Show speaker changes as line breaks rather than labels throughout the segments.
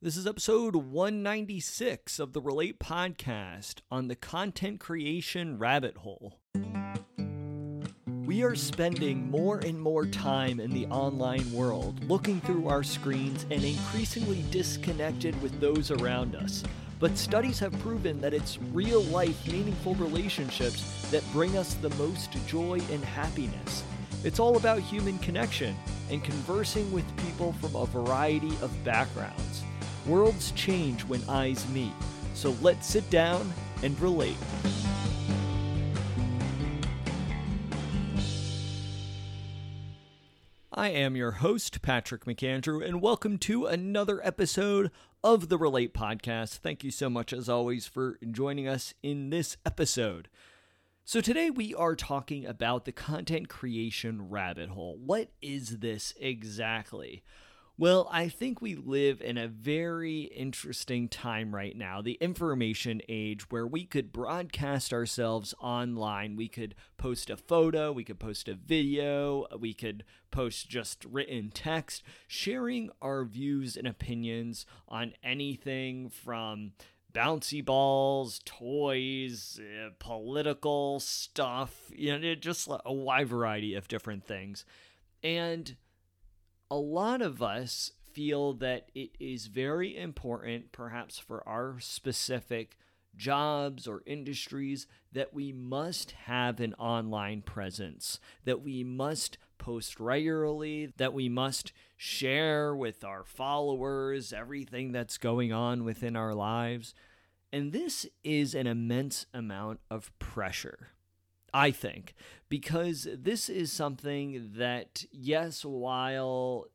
This is episode 196 of the Relate podcast on the content creation rabbit hole. We are spending more and more time in the online world, looking through our screens and increasingly disconnected with those around us. But studies have proven that it's real life, meaningful relationships that bring us the most joy and happiness. It's all about human connection and conversing with people from a variety of backgrounds. Worlds change when eyes meet, so let's sit down and relate. I am your host, Patrick McAndrew, and welcome to another episode of the Relate Podcast. Thank you so much, as always, for joining us in this episode. So, today we are talking about the content creation rabbit hole. What is this exactly? Well, I think we live in a very interesting time right now, the information age, where we could broadcast ourselves online. We could post a photo, we could post a video, we could post just written text, sharing our views and opinions on anything from bouncy balls, toys, uh, political stuff, you know, just a wide variety of different things. And a lot of us feel that it is very important, perhaps for our specific jobs or industries, that we must have an online presence, that we must post regularly, that we must share with our followers everything that's going on within our lives. And this is an immense amount of pressure. I think, because this is something that, yes, while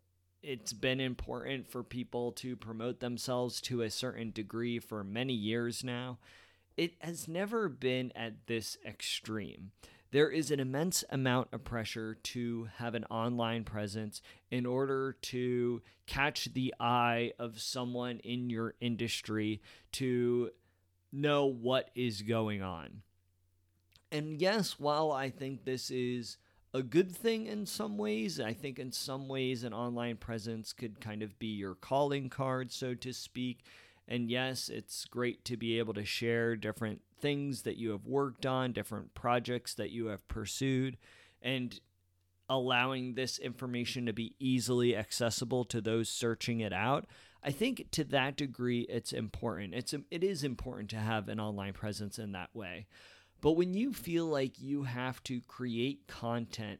it's been important for people to promote themselves to a certain degree for many years now, it has never been at this extreme. There is an immense amount of pressure to have an online presence in order to catch the eye of someone in your industry to know what is going on. And yes, while I think this is a good thing in some ways, I think in some ways an online presence could kind of be your calling card, so to speak. And yes, it's great to be able to share different things that you have worked on, different projects that you have pursued, and allowing this information to be easily accessible to those searching it out. I think to that degree it's important. It's it is important to have an online presence in that way. But when you feel like you have to create content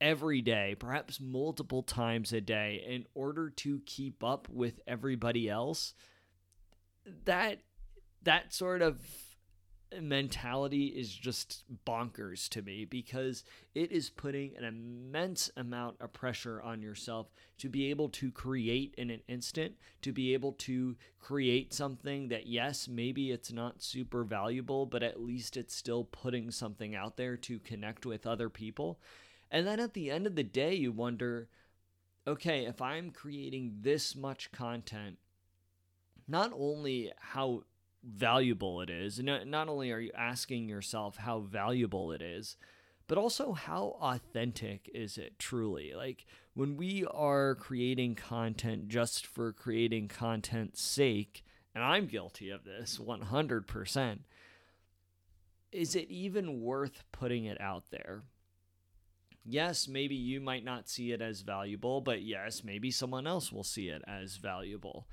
every day, perhaps multiple times a day, in order to keep up with everybody else, that that sort of mentality is just bonkers to me because it is putting an immense amount of pressure on yourself to be able to create in an instant, to be able to create something that, yes, maybe it's not super valuable, but at least it's still putting something out there to connect with other people. And then at the end of the day, you wonder okay, if I'm creating this much content, not only how valuable it is. And not only are you asking yourself how valuable it is, but also how authentic is it truly? Like when we are creating content just for creating content's sake, and I'm guilty of this 100%, is it even worth putting it out there? Yes, maybe you might not see it as valuable, but yes, maybe someone else will see it as valuable.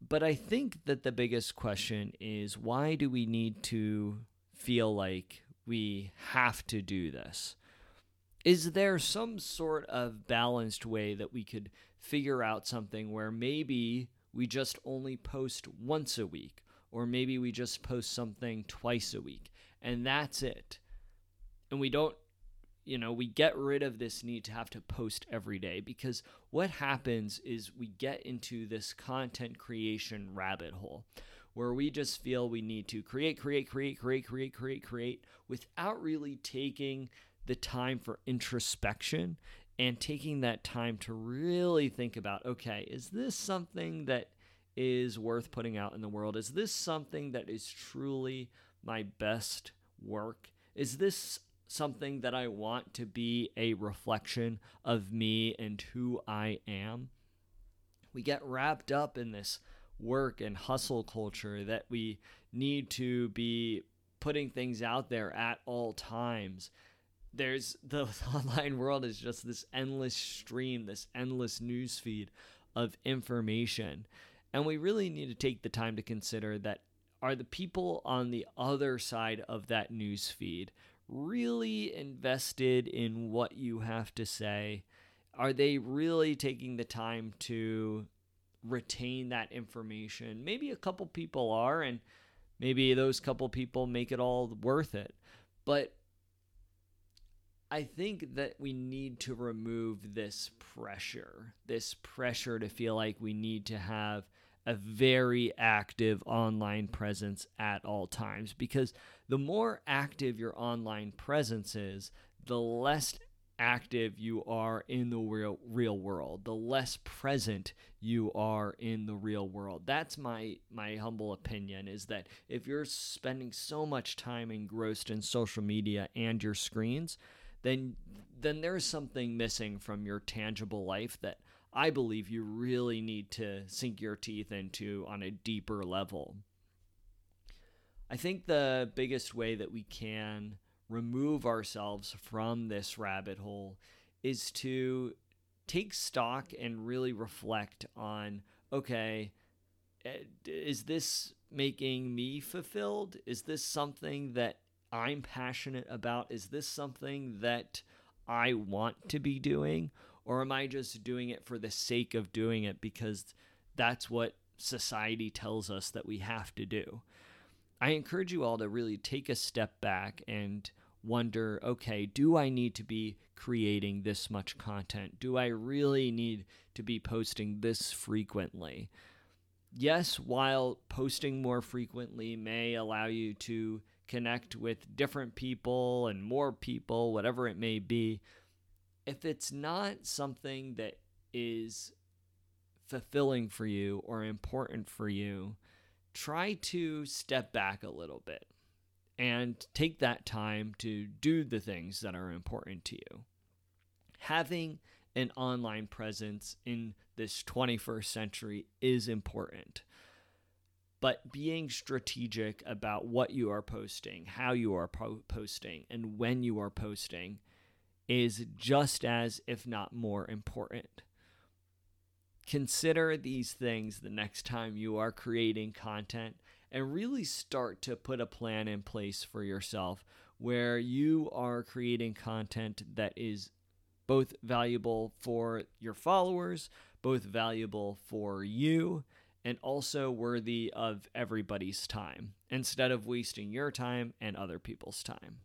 But I think that the biggest question is why do we need to feel like we have to do this? Is there some sort of balanced way that we could figure out something where maybe we just only post once a week, or maybe we just post something twice a week, and that's it? And we don't you know, we get rid of this need to have to post every day because what happens is we get into this content creation rabbit hole where we just feel we need to create, create, create, create, create, create, create without really taking the time for introspection and taking that time to really think about okay, is this something that is worth putting out in the world? Is this something that is truly my best work? Is this something that I want to be a reflection of me and who I am. We get wrapped up in this work and hustle culture that we need to be putting things out there at all times. There's the online world is just this endless stream, this endless news feed of information. And we really need to take the time to consider that are the people on the other side of that news feed really invested in what you have to say? Are they really taking the time to retain that information? Maybe a couple people are, and maybe those couple people make it all worth it. But I think that we need to remove this pressure, this pressure to feel like we need to have a very active online presence at all times because the more active your online presence is, the less active you are in the real real world, the less present you are in the real world. That's my my humble opinion is that if you're spending so much time engrossed in social media and your screens, then then there's something missing from your tangible life that I believe you really need to sink your teeth into on a deeper level. I think the biggest way that we can remove ourselves from this rabbit hole is to take stock and really reflect on okay, eh, is this making me fulfilled? Is this something that I'm passionate about? Is this something that I want to be doing? Or am I just doing it for the sake of doing it because that's what society tells us that we have to do? I encourage you all to really take a step back and wonder okay, do I need to be creating this much content? Do I really need to be posting this frequently? Yes, while posting more frequently may allow you to connect with different people and more people, whatever it may be, if it's not something that is fulfilling for you or important for you, try to step back a little bit and take that time to do the things that are important to you. Having an online presence in this 21st century is important. But being strategic about what you are posting, how you are po- posting, and when you are posting is just as, if not more, important. Consider these things the next time you are creating content and really start to put a plan in place for yourself where you are creating content that is both valuable for your followers, both valuable for you, and also worthy of everybody's time instead of wasting your time and other people's time.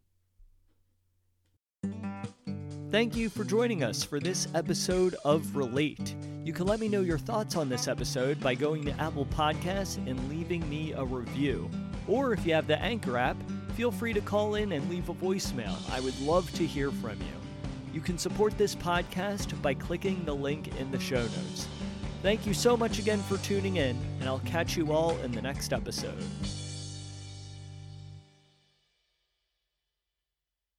Thank you for joining us for this episode of Relate. You can let me know your thoughts on this episode by going to Apple Podcasts and leaving me a review. Or if you have the Anchor app, feel free to call in and leave a voicemail. I would love to hear from you. You can support this podcast by clicking the link in the show notes. Thank you so much again for tuning in, and I'll catch you all in the next episode.